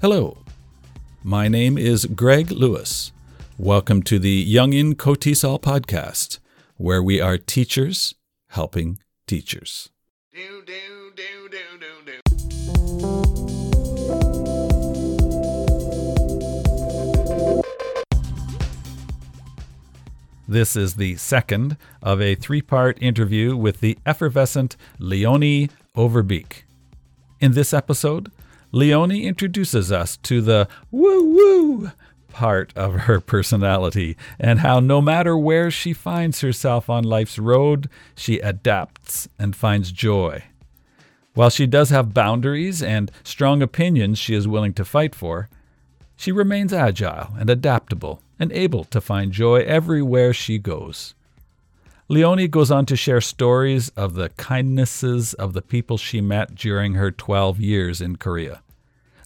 Hello, my name is Greg Lewis. Welcome to the Yongin KOTESOL podcast, where we are teachers helping teachers. Do, do, do, This is the second of a three part interview with the effervescent Leonie Overbeek. In this episode, Leonie introduces us to the woo woo part of her personality and how no matter where she finds herself on life's road, she adapts and finds joy. While she does have boundaries and strong opinions she is willing to fight for, she remains agile and adaptable and able to find joy everywhere she goes. Leonie goes on to share stories of the kindnesses of the people she met during her 12 years in Korea.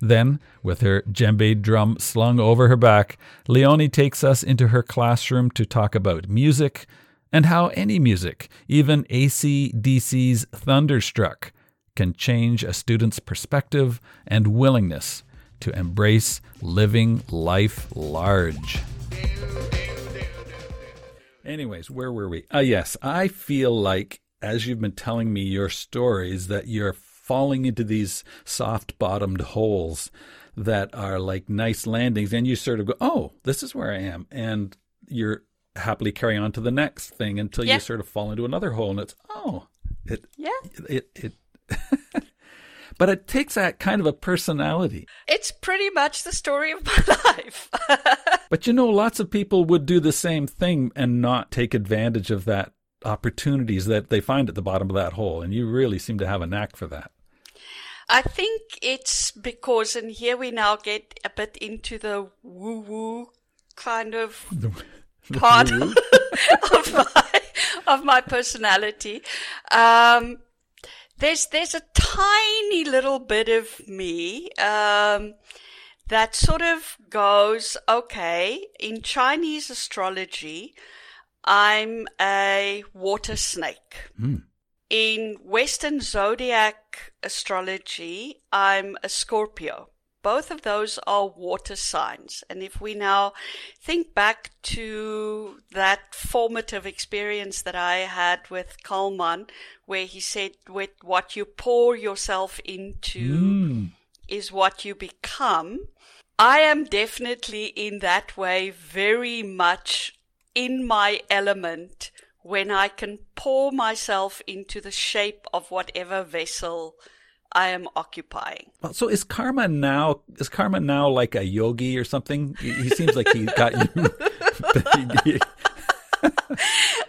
Then, with her djembe drum slung over her back, Leonie takes us into her classroom to talk about music and how any music, even AC/DC's Thunderstruck, can change a student's perspective and willingness to embrace living life large. Anyways, where were we? Uh, yes, I feel like as you've been telling me your stories that you're falling into these soft bottomed holes that are like nice landings and you sort of go, "Oh, this is where I am." And you're happily carry on to the next thing until yeah. you sort of fall into another hole and it's, "Oh, it Yeah. It it, it but it takes that kind of a personality. It's pretty much the story of my life. but you know, lots of people would do the same thing and not take advantage of that opportunities that they find at the bottom of that hole. And you really seem to have a knack for that. I think it's because, and here we now get a bit into the woo woo kind of part of my of my personality. Um, there's there's a tiny little bit of me um, that sort of goes okay in Chinese astrology. I'm a water snake. Mm. In Western zodiac astrology, I'm a Scorpio. Both of those are water signs. And if we now think back to that formative experience that I had with Kalman, where he said, with what you pour yourself into mm. is what you become. I am definitely in that way very much in my element when I can pour myself into the shape of whatever vessel I am occupying. Well, so is Kalman now? Is Kalman now like a yogi or something? He, he seems like he got you.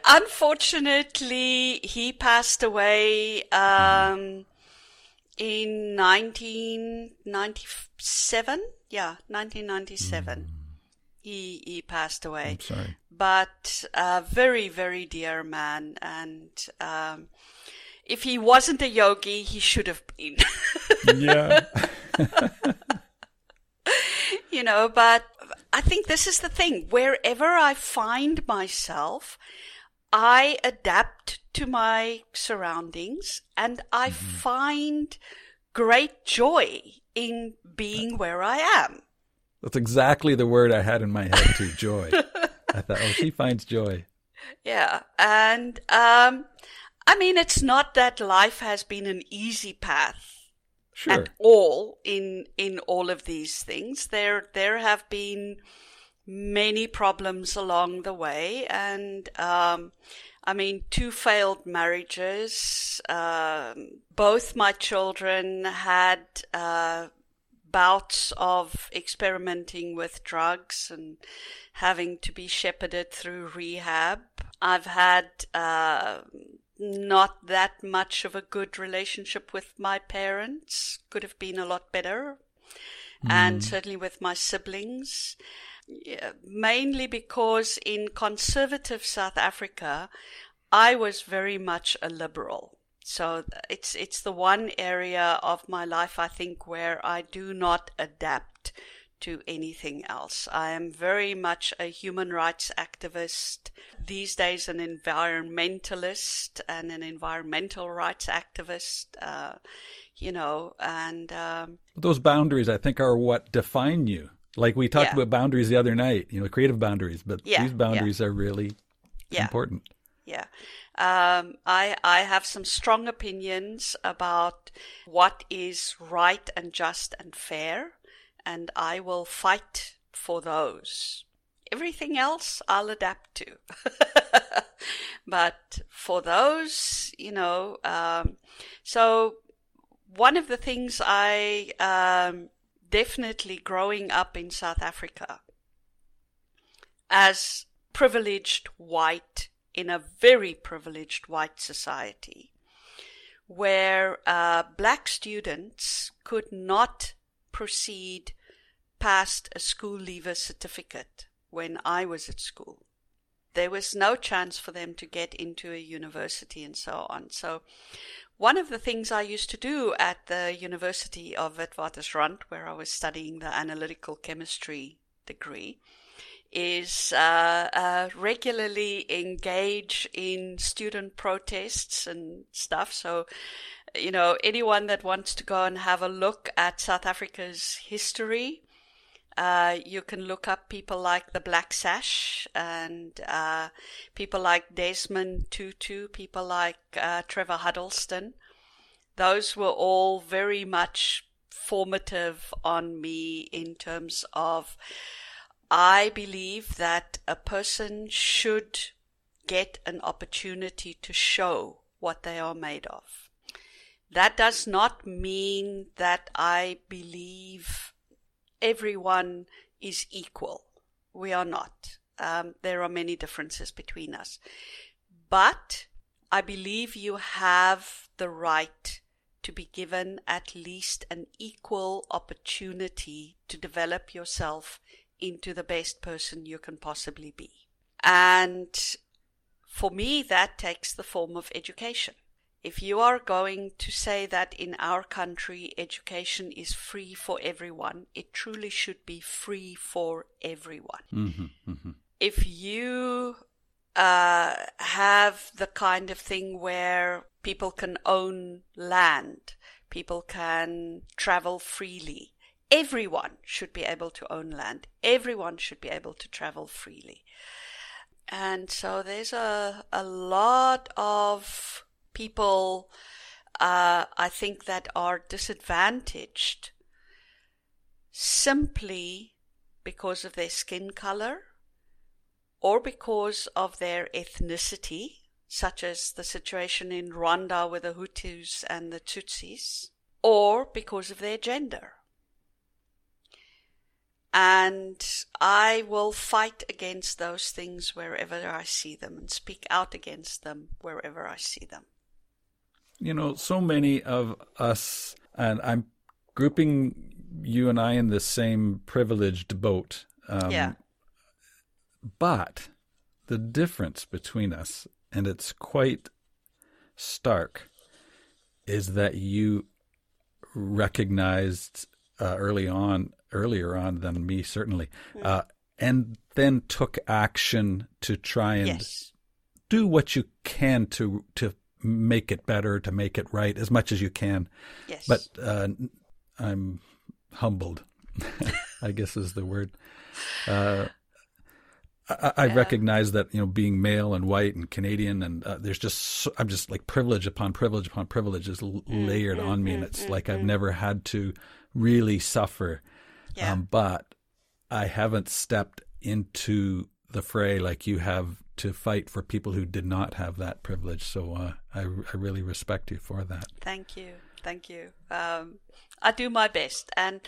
Unfortunately, he passed away um, in 1997. Yeah, 1997. Mm. He he passed away. I'm sorry, but a very very dear man, and um, if he wasn't a yogi, he should have been. yeah. you know, but I think this is the thing. Wherever I find myself, I adapt to my surroundings and I mm-hmm. find great joy in being where I am. That's exactly the word I had in my head too, joy. I thought, oh, she finds joy. Yeah. And um, I mean, it's not that life has been an easy path sure. at all in in all of these things. There there have been many problems along the way, and um, I mean, two failed marriages. Uh, both my children had uh, bouts of experimenting with drugs and having to be shepherded through rehab. I've had uh, not that much of a good relationship with my parents. Could have been a lot better. Mm. And certainly with my siblings. Yeah, mainly because in conservative South Africa, I was very much a liberal. So it's it's the one area of my life I think where I do not adapt to anything else. I am very much a human rights activist, these days an environmentalist and an environmental rights activist. Uh, you know, and um, those boundaries, I think, are what define you. Like we talked Yeah. about boundaries the other night, you know, creative boundaries, but Yeah, these yeah. boundaries are really yeah, important. Yeah. Um, I, I have some strong opinions about what is right and just and fair, and I will fight for those. Everything else I'll adapt to. but for those, you know, um, so one of the things I um, definitely growing up in South Africa as privileged white in a very privileged white society where uh, black students could not proceed past a school leaver certificate when I was at school. There was no chance for them to get into a university and so on. So, one of the things I used to do at the University of Witwatersrand, where I was studying the analytical chemistry degree, is uh, uh, regularly engage in student protests and stuff. So, you know, anyone that wants to go and have a look at South Africa's history, uh, you can look up people like the Black Sash and uh, people like Desmond Tutu, people like uh, Trevor Huddleston. Those were all very much formative on me in terms of I believe that a person should get an opportunity to show what they are made of. That does not mean that I believe everyone is equal. We are not. Um, there are many differences between us. But I believe you have the right to be given at least an equal opportunity to develop yourself into the best person you can possibly be. And for me, that takes the form of education. If you are going to say that in our country education is free for everyone, it truly should be free for everyone. hmm hmm If you uh, have the kind of thing where people can own land, people can travel freely, everyone should be able to own land, everyone should be able to travel freely. And so there's a, a lot of people, uh, I think, that are disadvantaged simply because of their skin color or because of their ethnicity, such as the situation in Rwanda with the Hutus and the Tutsis, or because of their gender. And I will fight against those things wherever I see them and speak out against them wherever I see them. You know, so many of us, and I'm grouping you and I in the same privileged boat. Um, yeah. But the difference between us, and it's quite stark, is that you recognized uh, early on, earlier on than me, certainly, Hmm. uh, and then took action to try and Yes. do what you can to to make it better, to make it right as much as you can. Yes. But uh, I'm humbled, I guess is the word. Uh, I, I recognize that you know being male and white and Canadian and uh, there's just so, I'm just like privilege upon privilege upon privilege is l- Mm, layered on me and it's like I've never had to really suffer, yeah. um, but I haven't stepped into the fray like you have to fight for people who did not have that privilege. So uh, I I really respect you for that. Thank you. Thank you. Um, I do my best. And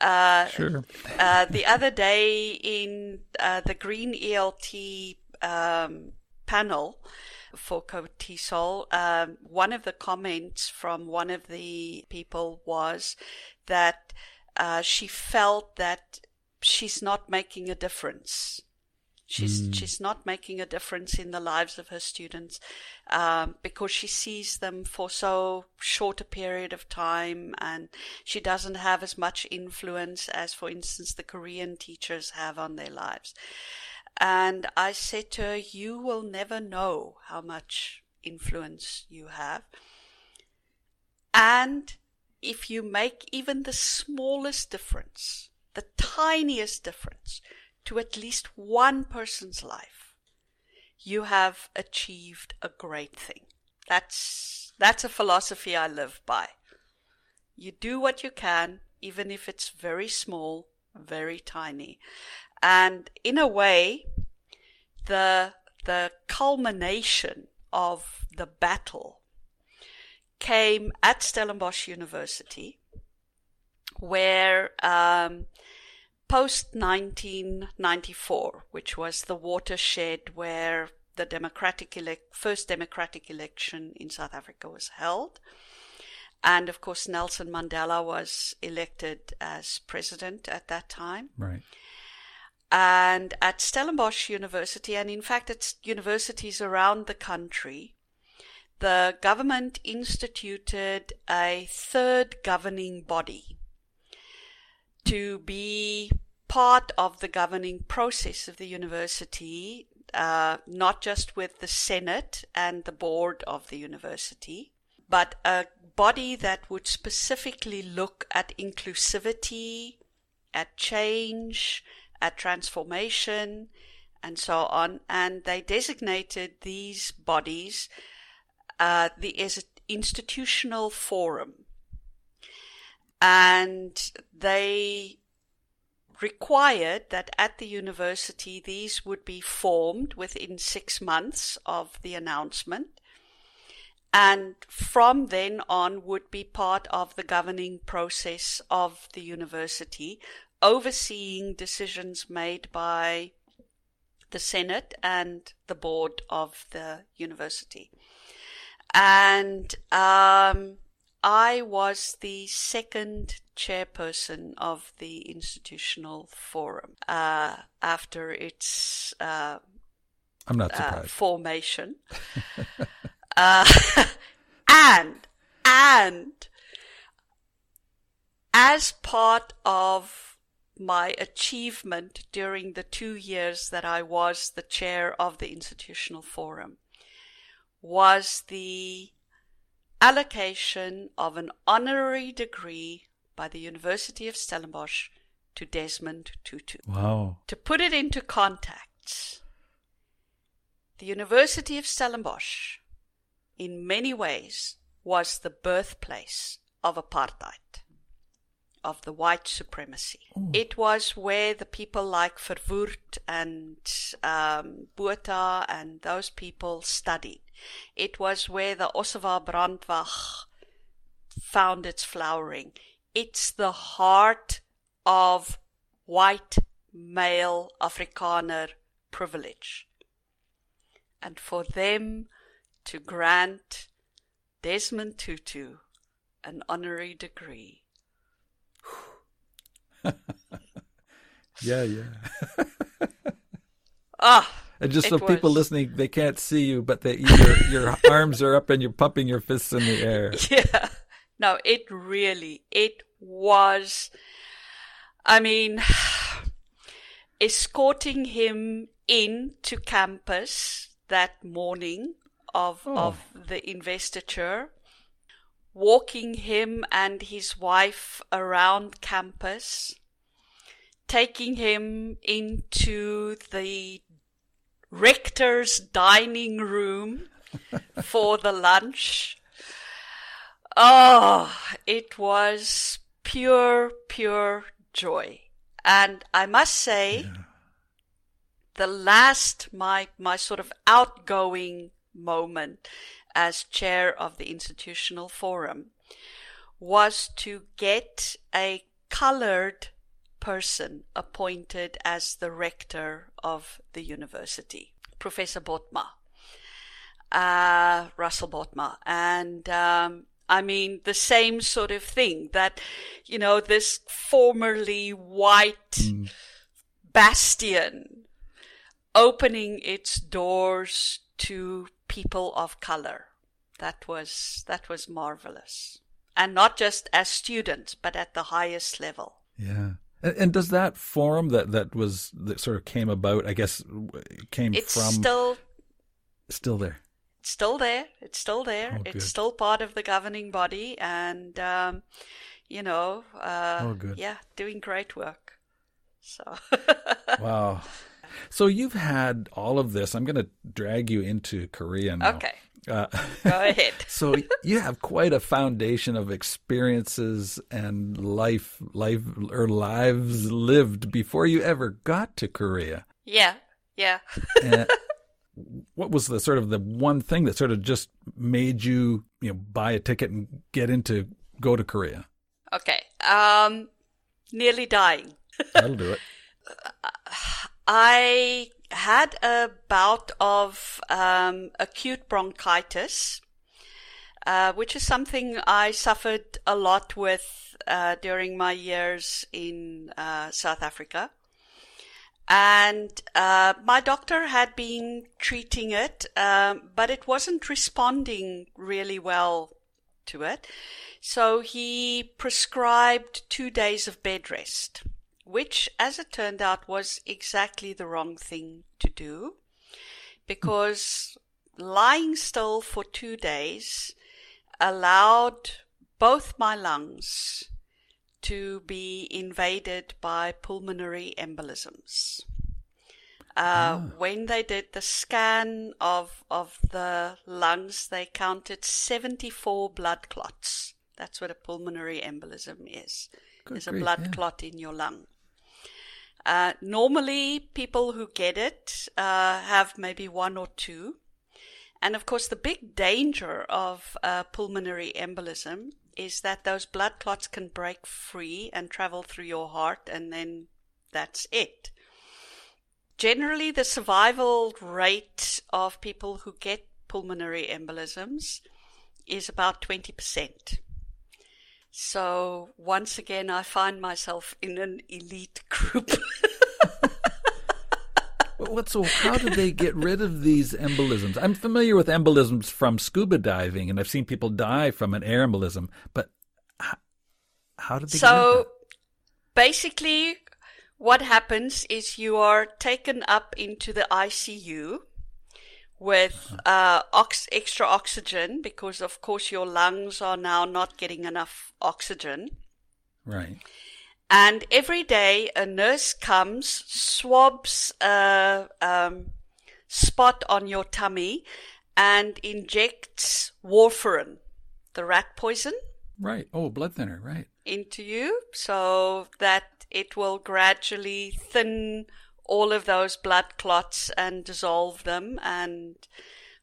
uh, Sure. uh, the other day in uh, the Green ELT um, panel for KOTESOL, um, one of the comments from one of the people was that uh, she felt that she's not making a difference. She's she's not making a difference in the lives of her students um, because she sees them for so short a period of time, and she doesn't have as much influence as, for instance, the Korean teachers have on their lives. And I said to her, "You will never know how much influence you have, and if you make even the smallest difference, the tiniest difference to at least one person's life, you have achieved a great thing. That's that's a philosophy I live by. You do what you can, even if it's very small, very tiny. And in a way, the the culmination of the battle came at Stellenbosch University, where um, post 1994, which was the watershed where the democratic elect, first democratic election in South Africa was held. And of course, Nelson Mandela was elected as president at that time. Right. And at Stellenbosch University, and in fact, at universities around the country, the government instituted a third governing body to be part of the governing process of the university, uh, not just with the Senate and the board of the university, but a body that would specifically look at inclusivity, at change, at transformation, and so on. And they designated these bodies uh, the institutional forum. And they required that at the university these would be formed within six months of the announcement and from then on would be part of the governing process of the university overseeing decisions made by the Senate and the board of the university. And um, I was the second chairperson of the institutional forum uh, after its uh, I'm not uh, formation. uh, and and as part of my achievement during the two years that I was the chair of the institutional forum was the allocation of an honorary degree by the University of Stellenbosch to Desmond Tutu. Wow. To put it into context, the University of Stellenbosch, in many ways, was the birthplace of apartheid, of the white supremacy. Ooh. It was where the people like Verwoerd and um, Botha and those people studied. It was where the Ossewa Brandwag found its flowering. It's the heart of white male Afrikaner privilege. And for them to grant Desmond Tutu an honorary degree. Yeah, yeah. Ah, And just so people listening, they can't see you, but they, your your arms are up and you're pumping your fists in the air. yeah. No, it really, it was, I mean, escorting him into campus that morning of, Oh. of the investiture, walking him and his wife around campus, taking him into the rector's dining room for the lunch. Oh, it was pure, pure joy. And I must say, the last, my, my sort of outgoing moment as chair of the institutional forum was to get a colored person appointed as the rector of the university, Professor Botman, uh, Russel Botman. And, um, I mean, the same sort of thing that, you know, this formerly white bastion opening its doors to people of color. That was, that was marvelous. And not just as students, but at the highest level. Yeah. And, and does that forum that that was that sort of came about? I guess came It's from still still there. still there. It's still there. Oh, it's good. still part of the governing body, and um, you know, uh, Oh, good. yeah, doing great work. So Wow. So you've had all of this. I'm going to drag you into Korea now. okay, Uh, go ahead. so you have quite a foundation of experiences and life, life or lives lived before you ever got to Korea. Yeah, yeah. What was the sort of the one thing that sort of just made you, you know, buy a ticket and get into go to Korea? Okay. Um, nearly dying. That'll do it. I had a bout of um, acute bronchitis, uh, which is something I suffered a lot with uh, during my years in uh, South Africa. And uh, my doctor had been treating it, um, but it wasn't responding really well to it. So he prescribed two days of bed rest, which, as it turned out, was exactly the wrong thing to do because lying still for two days allowed both my lungs to be invaded by pulmonary embolisms. Uh, When they did the scan of of the lungs, they counted 74 blood clots. That's what a pulmonary embolism is. Good is a blood yeah. clot in your lung. Uh, normally, people who get it uh, have maybe one or two. And of course, the big danger of uh, pulmonary embolism is that those blood clots can break free and travel through your heart, and then that's it. Generally, the survival rate of people who get pulmonary embolisms is about 20%. So once again, I find myself in an elite group. Well, What, so how do they get rid of these embolisms? I'm familiar with embolisms from scuba diving, and I've seen people die from an air embolism. But how, how did they? get rid of so basically, what happens is you are taken up into the ICU with uh, ox- extra oxygen because, of course, your lungs are now not getting enough oxygen. right? And every day, a nurse comes, swabs a um, spot on your tummy, and injects warfarin, the rat poison, Right. Oh, blood thinner. Right. into you so that it will gradually thin all of those blood clots and dissolve them and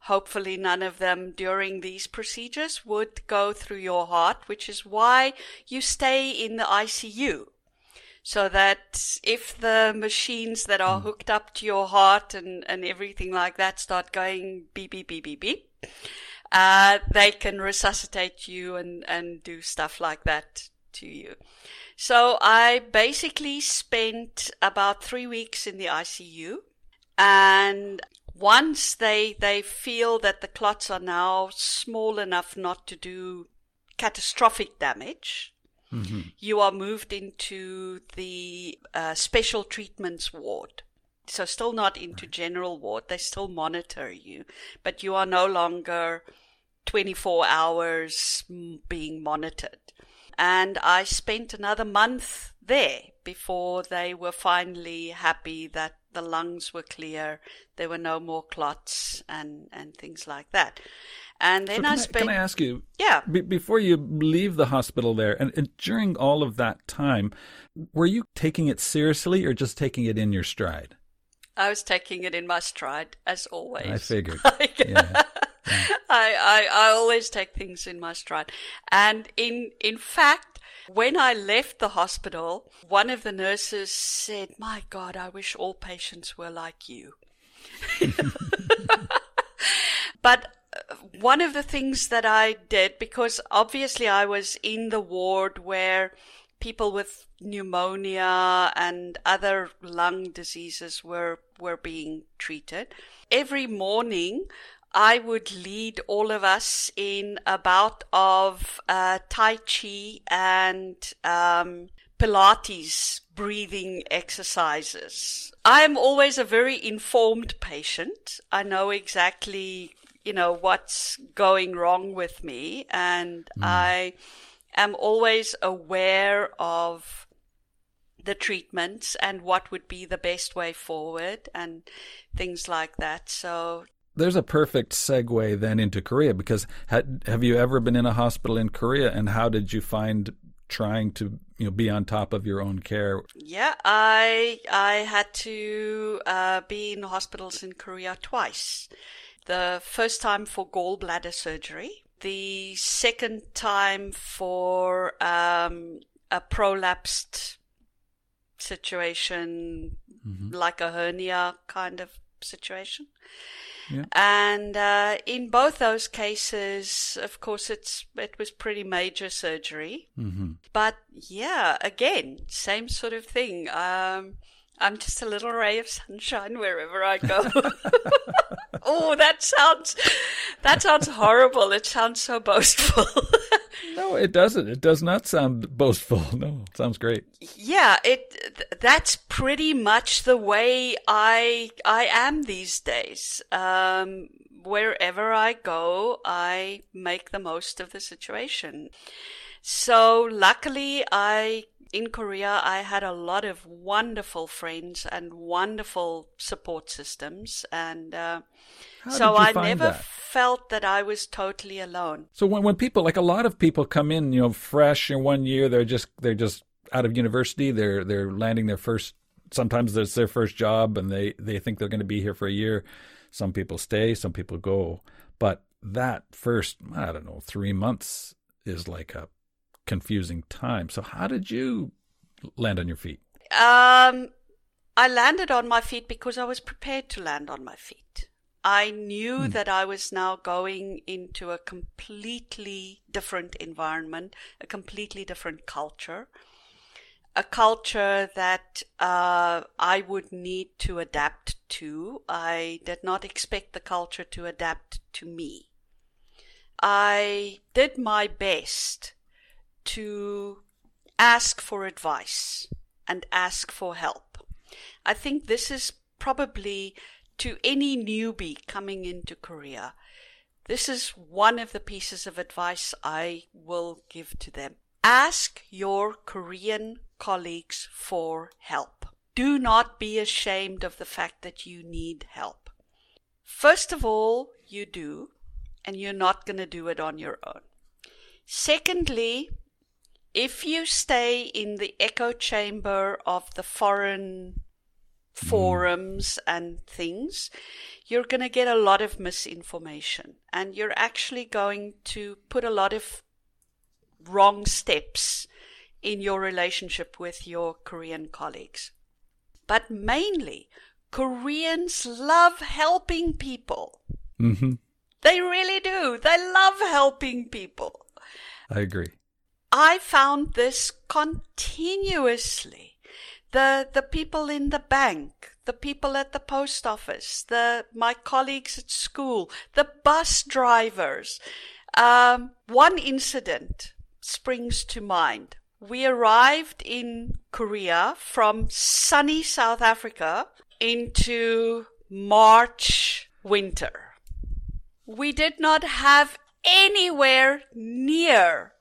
hopefully none of them during these procedures would go through your heart which is why you stay in the ICU so that if the machines that are hooked up to your heart and, and everything like that start going beep beep beep beep beep uh, they can resuscitate you and, and do stuff like that to you. So I basically spent about three weeks in the ICU and once they, they feel that the clots are now small enough not to do catastrophic damage, you are moved into the uh, special treatments ward. So still not into general ward. They still monitor you, but you are no longer 24 hours being monitored. And I spent another month there before they were finally happy that the lungs were clear, there were no more clots and, and things like that. And then So I I, spent, can I ask you? yeah, Be- before you leave the hospital there, and, and during all of that time, were you taking it seriously or just taking it in your stride? I was taking it in my stride as always. I figured. Like, Yeah. I, I, I always take things in my stride. And in, in fact, when I left the hospital, one of the nurses said, My God, I wish all patients were like you. but uh, one of the things that I did, because obviously I was in the ward where people with pneumonia and other lung diseases were, were being treated. Every morning, I would lead all of us in a bout of uh, Tai Chi and um, Pilates breathing exercises. I am always a very informed patient. I know exactly you know, what's going wrong with me. And mm. I am always aware of the treatments and what would be the best way forward and things like that. So there's a perfect segue then into Korea because had, have you ever been in a hospital in Korea and how did you find trying to you know be on top of your own care? Yeah, I I had to uh, be in hospitals in Korea twice. The first time for gallbladder surgery, the second time for um, a prolapsed situation, mm-hmm. like a hernia kind of situation. Yeah. And uh, in both those cases, of course, it's it was pretty major surgery. Mm-hmm. But yeah, again, same sort of thing. Um, I'm just a little ray of sunshine wherever I go. oh, that sounds that sounds horrible. It sounds so boastful. no, it doesn't. It does not sound boastful. No, sounds great. Yeah, it that's pretty much the way I I am these days. Um, wherever I go, I make the most of the situation. So luckily, I in Korea, I had a lot of wonderful friends and wonderful support systems, and uh, so I never that? felt that I was totally alone. So when when people like a lot of people come in, you know, fresh in one year, they're just they're just out of university, they're they're landing their first. Sometimes it's their first job, and they they think they're going to be here for a year. Some people stay, some people go, but that first I don't know three months is like a confusing time. So how did you land on your feet? Um, I landed on my feet because I was prepared to land on my feet. I knew hmm. that I was now going into a completely different environment, a completely different culture, a culture that uh, I would need to adapt to. I did not expect the culture to adapt to me. I did my best to ask for advice and ask for help. I think this is probably to any newbie coming into Korea. This is one of the pieces of advice I will give to them. Ask your Korean colleagues for help. Do not be ashamed of the fact that you need help. First of all, you do, and you're not going to do it on your own. Secondly, if you stay in the echo chamber of the foreign forums and things, you're going to get a lot of misinformation and you're actually going to put a lot of wrong steps in your relationship with your Korean colleagues. But mainly, Koreans love helping people. Mm-hmm. They really do. They love helping people. I agree. I found this continuously. The, the people in the bank, the people at the post office, the, my colleagues at school, the bus drivers. Um, one incident springs to mind. We arrived in Korea from sunny South Africa into March winter. We did not have anywhere near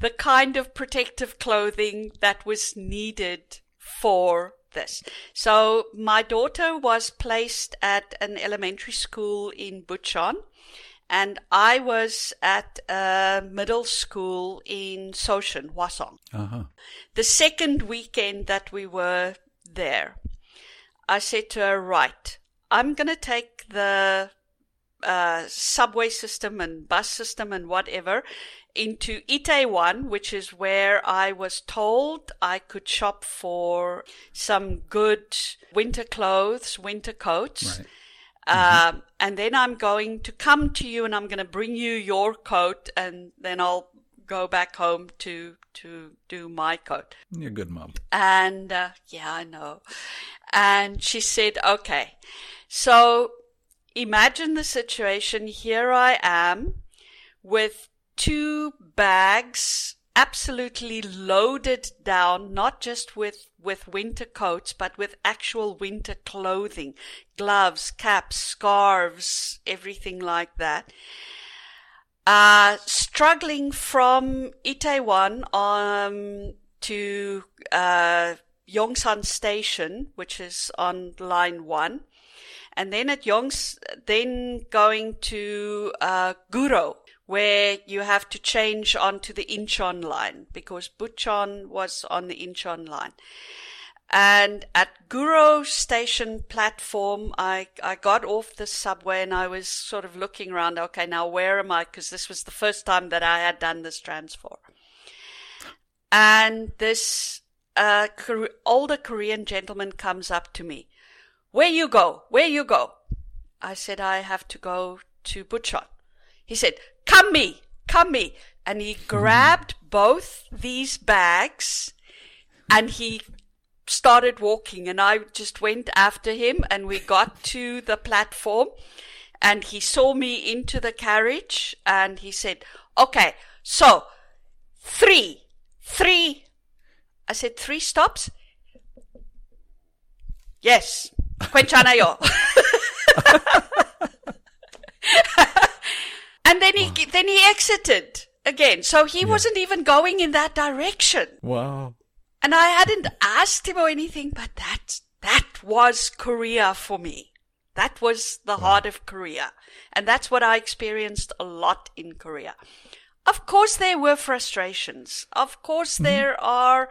the kind of protective clothing that was needed for this. So my daughter was placed at an elementary school in Bucheon and I was at a middle school in Soshin, Hwasong. Uh-huh. The second weekend that we were there, I said to her, right, I'm going to take the uh, subway system and bus system and whatever into Itaewon, which is where I was told I could shop for some good winter clothes, winter coats. Right. Mm-hmm. Um, and then I'm going to come to you and I'm going to bring you your coat and then I'll go back home to to do my coat. You're a good mom. And uh, yeah, I know. And she said, okay. So imagine the situation. Here I am with two bags absolutely loaded down, not just with, with winter coats, but with actual winter clothing, gloves, caps, scarves, everything like that. Uh, struggling from Itaewon um, to uh, Yongsan Station, which is on line one, and then at Yongs, then going to uh, Guro, where you have to change onto the Incheon line because Bucheon was on the Incheon line. And at Guro station platform, I, I got off the subway and I was sort of looking around. Okay, now where am I? Because this was the first time that I had done this transfer. And this uh, older Korean gentleman comes up to me. Where you go? Where you go? I said, I have to go to Bucheon. He said, come me, come me. And he hmm. grabbed both these bags and he started walking and I just went after him and we got to the platform and he saw me into the carriage and he said, okay, so three, three. I said, three stops? Yes. Quenchanayo. and then he, then he exited again. So he yeah. wasn't even going in that direction. Wow. And I hadn't asked him or anything, but that, that was Korea for me. That was the wow. heart of Korea. And that's what I experienced a lot in Korea. Of course, there were frustrations. Of course, mm-hmm. there are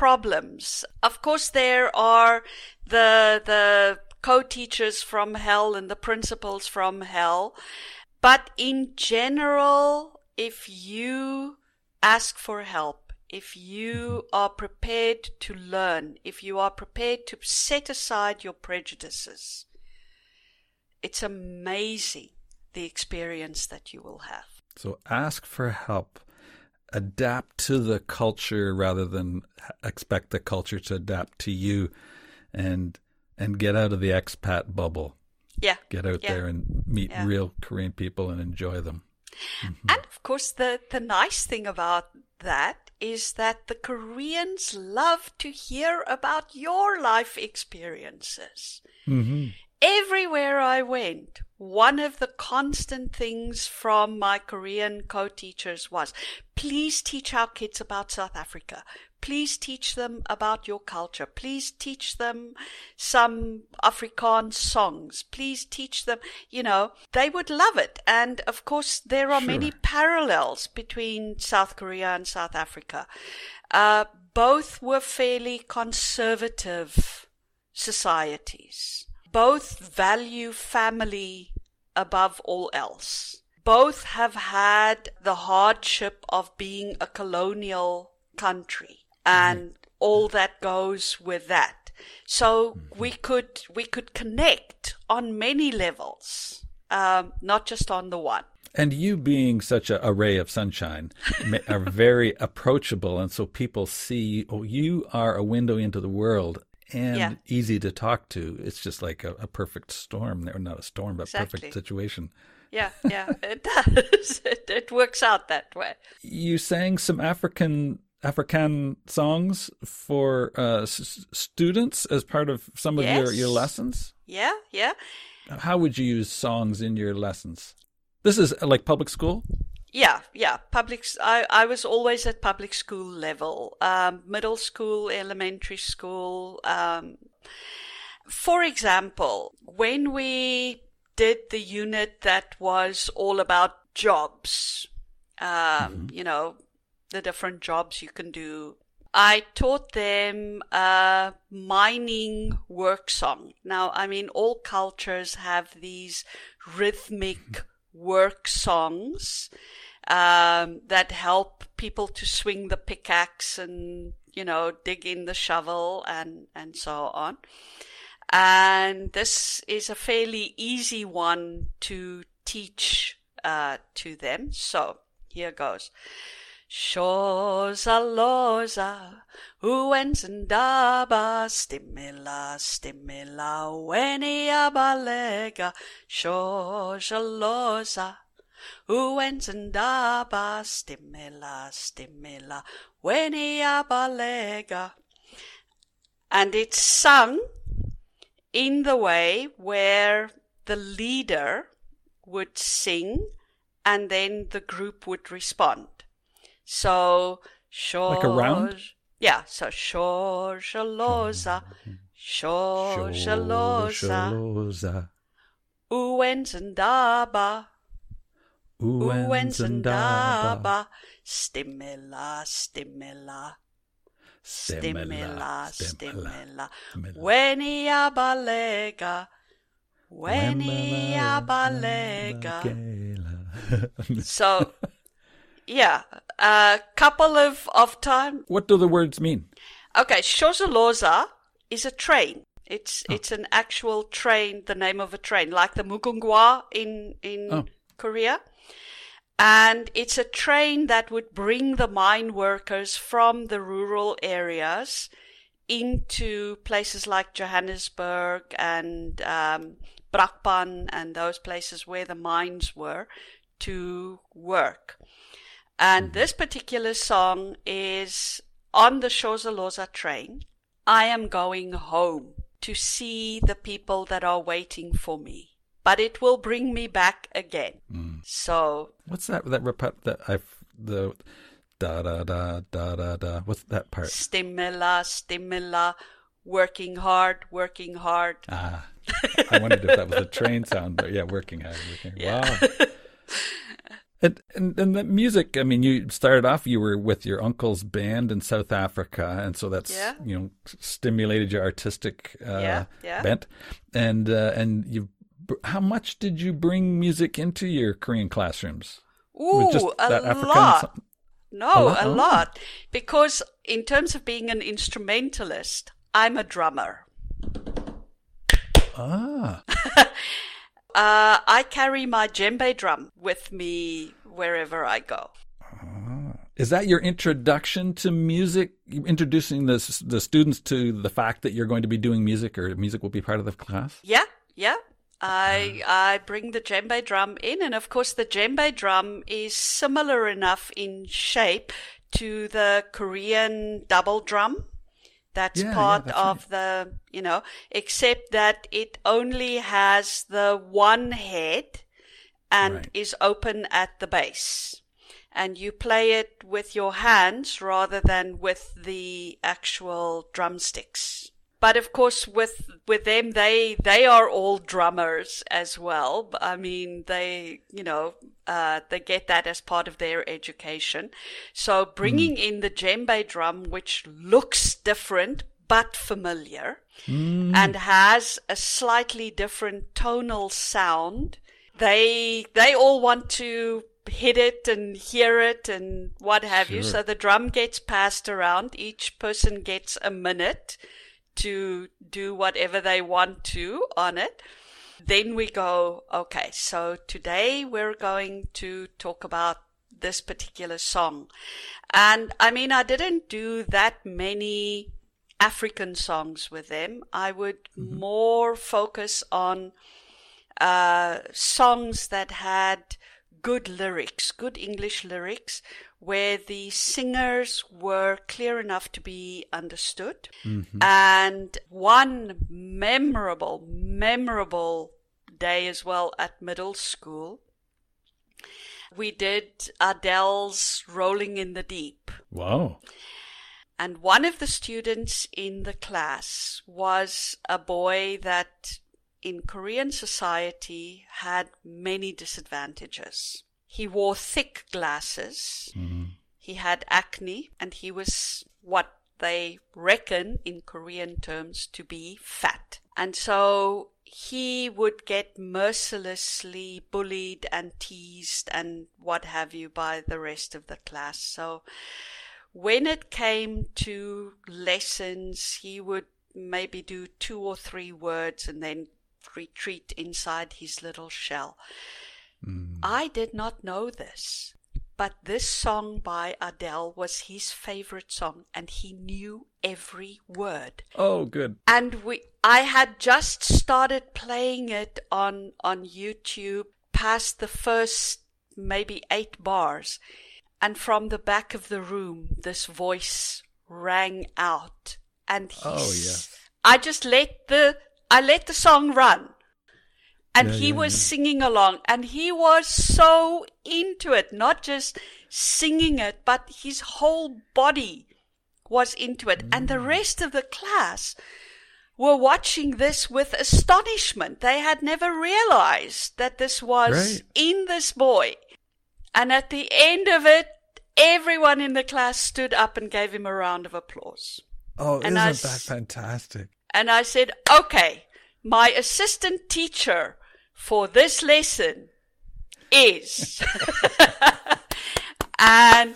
problems. Of course, there are the, the co-teachers from hell and the principals from hell. But in general, if you ask for help, if you mm-hmm. are prepared to learn, if you are prepared to set aside your prejudices, it's amazing the experience that you will have. So ask for help. Adapt to the culture rather than expect the culture to adapt to you and and get out of the expat bubble. Yeah. Get out yeah. there and meet yeah. real Korean people and enjoy them. Mm-hmm. And of course the the nice thing about that is that the Koreans love to hear about your life experiences. Mm-hmm. Everywhere I went, one of the constant things from my Korean co-teachers was, please teach our kids about South Africa. Please teach them about your culture. Please teach them some Afrikaans songs. Please teach them, you know, they would love it. And of course, there are sure. many parallels between South Korea and South Africa. Uh, both were fairly conservative societies. Both value family above all else. Both have had the hardship of being a colonial country and all that goes with that. So we could we could connect on many levels, um, not just on the one. And you being such a, a ray of sunshine are very approachable, and so people see, oh, you are a window into the world and yeah. easy to talk to. It's just like a, a perfect storm. Or not a storm, but exactly. perfect situation. Yeah, yeah, it does. It, it works out that way. You sang some African African songs for uh, s- students as part of some of yes. your, your lessons? Yeah, yeah. How would you use songs in your lessons? This is uh, like public school? Yeah, yeah. Public. I, I was always at public school level, um, middle school, elementary school. Um, for example, when we did the unit that was all about jobs, um, mm-hmm. you know, the different jobs you can do. I taught them a mining work song. Now, I mean, all cultures have these rhythmic work songs um, that help people to swing the pickaxe and you know dig in the shovel and and so on. And this is a fairly easy one to teach uh, to them. So here goes. Shoza loza, uenzendaba, stimila, stimila, wenia balega, shoza loza, Uenzendaba stimila stimila weniabalega. And it's sung in the way where the leader would sing and then the group would respond. So, Like a round? Yeah, so Shorjaloza, Shorjaloza, Sholoza. Uenzendaba, Uenzendaba. Uenzendaba, Stimila, Stimila, Stimila. Stimila, Stimila, Stimila. Weniabalega, Weniabalega. So, yeah, a couple of, of time. What do the words mean? Okay, Shosholoza is a train. It's it's an actual train, the name of a train, like the Mugunghwa in in Oh. Korea. And it's a train that would bring the mine workers from the rural areas into places like Johannesburg and um, Brakpan and those places where the mines were to work. And this particular song is on the Shosholoza train. I am going home to see the people that are waiting for me, but it will bring me back again. So What's that? That repet that I the da da da da da da. What's that part? stimula, stimula, working hard, working hard. Ah, I wondered if that was a train sound, but yeah, working hard. Working. Yeah. Wow. And, and and the music. I mean, you started off. You were with your uncle's band in South Africa, and so that's Yeah. you know stimulated your artistic uh, Yeah, yeah. bent. And uh, and you, how much did you bring music into your Korean classrooms? Ooh, a African lot. No, A lot? a lot. Because in terms of being an instrumentalist, I'm a drummer. Ah, Uh, I carry my djembe drum with me wherever I go. Is that your introduction to music? Introducing the the students to the fact that you're going to be doing music, or music will be part of the class. Yeah, yeah. I I bring the djembe drum in, and of course the djembe drum is similar enough in shape to the Korean double drum. That's Yeah, yeah, part that's of the you know, except that it only has the one head and Right. is open at the base. And you play it with your hands rather than with the actual drumsticks. But of course, with with them, they they are all drummers as well. I mean, they you know uh, they get that as part of their education. So bringing in the djembe drum, which looks different but familiar, hmm. and has a slightly different tonal sound, they they all want to hit it and hear it and what have you. So the drum gets passed around. Each person gets a minute to do whatever they want to on it. Then we go, okay, so today we're going to talk about this particular song. And I mean, I didn't do that many African songs with them. I would more focus on uh, songs that had good lyrics, good English lyrics, where the singers were clear enough to be understood. And one memorable, memorable day as well at middle school, we did Adele's Rolling in the Deep. Wow. And one of the students in the class was a boy that in Korean society had many disadvantages. He wore thick glasses. Mm-hmm. He had acne and he was what they reckon in Korean terms to be fat. And so he would get mercilessly bullied and teased and what have you by the rest of the class. So when it came to lessons, he would maybe do two or three words and then retreat inside his little shell. Hmm. I did not know this, but this song by Adele was his favorite song and he knew every word. Oh, good. And we I had just started playing it on on YouTube past the first maybe eight bars. And from the back of the room, this voice rang out. And oh, yeah. I just let the, I let the song run. And Yeah, he yeah, was singing along and he was so into it, not just singing it, but his whole body was into it. And Mm. the rest of the class were watching this with astonishment. They had never realized that this was Right. in this boy. And at the end of it, everyone in the class stood up and gave him a round of applause. Oh, And isn't I that fantastic? And I said, okay, my assistant teacher for this lesson is. and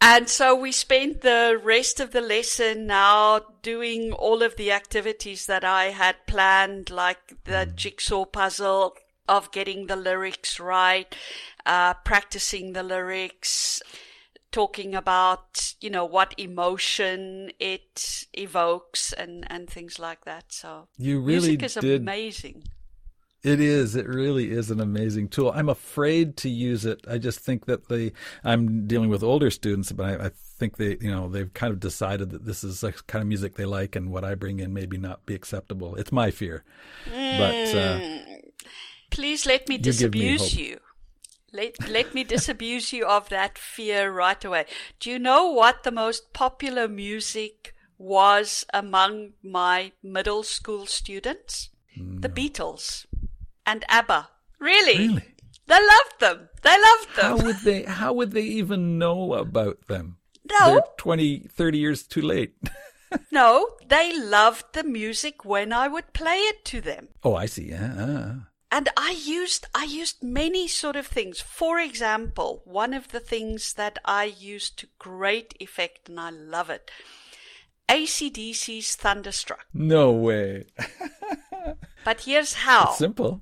and so we spent the rest of the lesson now doing all of the activities that I had planned, like the mm. jigsaw puzzle of getting the lyrics right, uh, practicing the lyrics, talking about, you know, what emotion it evokes and, and things like that. So You really music is did. amazing. It is. It really is an amazing tool. I'm afraid to use it. I just think that the I'm dealing with older students, but I, I think they, you know, they've kind of decided that this is the kind of music they like, and what I bring in maybe not be acceptable. It's my fear, but uh, Please let me You disabuse hope. you. Let, let me disabuse you of that fear right away. Do you know what the most popular music was among my middle school students? Mm. The Beatles and ABBA. Really? really, They loved them. They loved them. how would they? How would they even know about them? No. They're 20, 30 years too late. No, they loved the music when I would play it to them. oh, I see. Yeah. And I used I used many sort of things. For example, one of the things that I used to great effect, and I love it, ACDC's Thunderstruck. no way. But here's how. It's simple.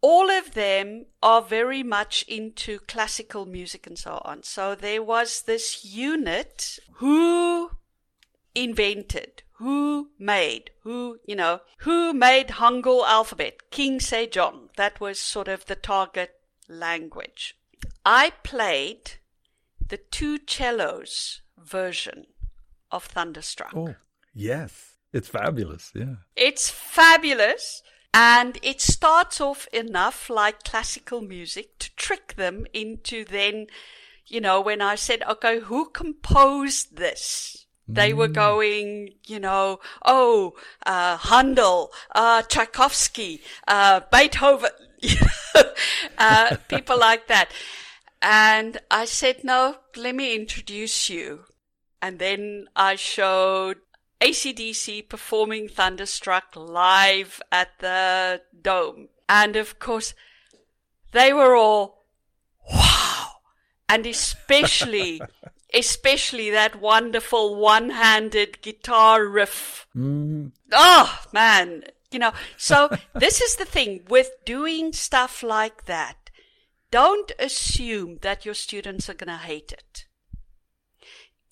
all of them are very much into classical music and so on. So there was this unit who invented, who made, who, you know, who made Hangul alphabet, King Sejong. That was sort of the target language. I played the two cellos version of Thunderstruck. Oh, yes. It's fabulous. Yeah. It's fabulous. And it starts off enough like classical music to trick them into then, you know, when I said, okay, who composed this? They were going, you know, oh, uh, Handel, uh, Tchaikovsky, uh, Beethoven, uh, people like that. And I said, no, let me introduce you. And then I showed ACDC performing Thunderstruck live at the Dome. And of course, they were all, wow. And especially, especially that wonderful one-handed guitar riff. Mm, Oh, man. You know, so this is the thing with doing stuff like that. Don't assume that your students are going to hate it.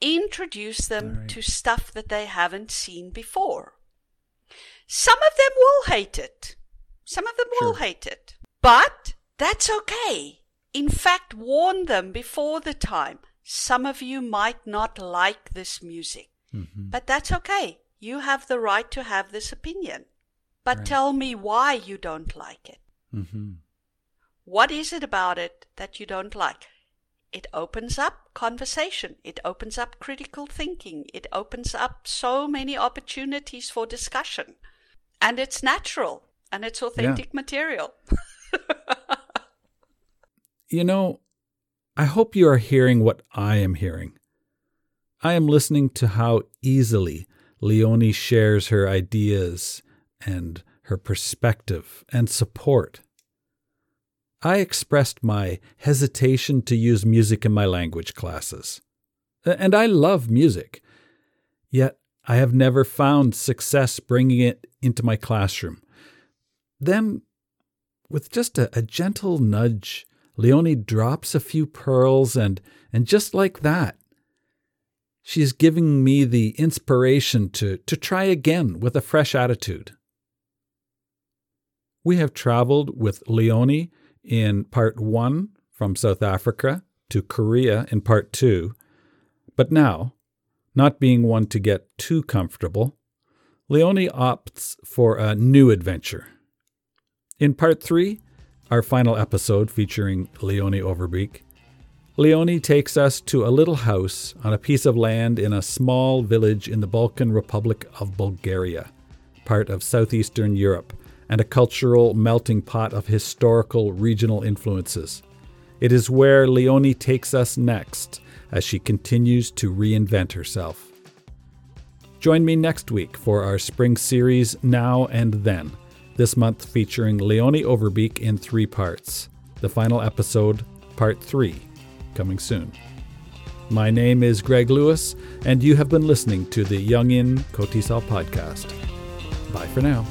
Introduce them Right. to stuff that they haven't seen before. Some of them will hate it. Some of them will hate it. But that's okay. In fact, warn them before the time. Some of you might not like this music. But that's okay. You have the right to have this opinion. But Right. tell me why you don't like it. hmm What is it about it that you don't like? It opens up conversation. It opens up critical thinking. It opens up so many opportunities for discussion. And it's natural and it's authentic material. You know, I hope you are hearing what I am hearing. I am listening to how easily Leonie shares her ideas and her perspective and support. I expressed my hesitation to use music in my language classes. And I love music. Yet I have never found success bringing it into my classroom. Then, with just a, a gentle nudge, Leonie drops a few pearls, and, and just like that, she is giving me the inspiration to, to try again with a fresh attitude. We have traveled with Leonie in part one from South Africa to Korea in part two. But now, not being one to get too comfortable, Leonie opts for a new adventure. In part three, our final episode featuring Leonie Overbeek, Leonie takes us to a little house on a piece of land in a small village in the Balkan Republic of Bulgaria, part of southeastern Europe, and a cultural melting pot of historical regional influences. It is where Leonie takes us next as she continues to reinvent herself. Join me next week for our spring series Now and Then, this month featuring Leonie Overbeek in three parts. The final episode, Part 3, coming soon. My name is Greg Lewis, and you have been listening to the Young In Cotisal podcast. Bye for now.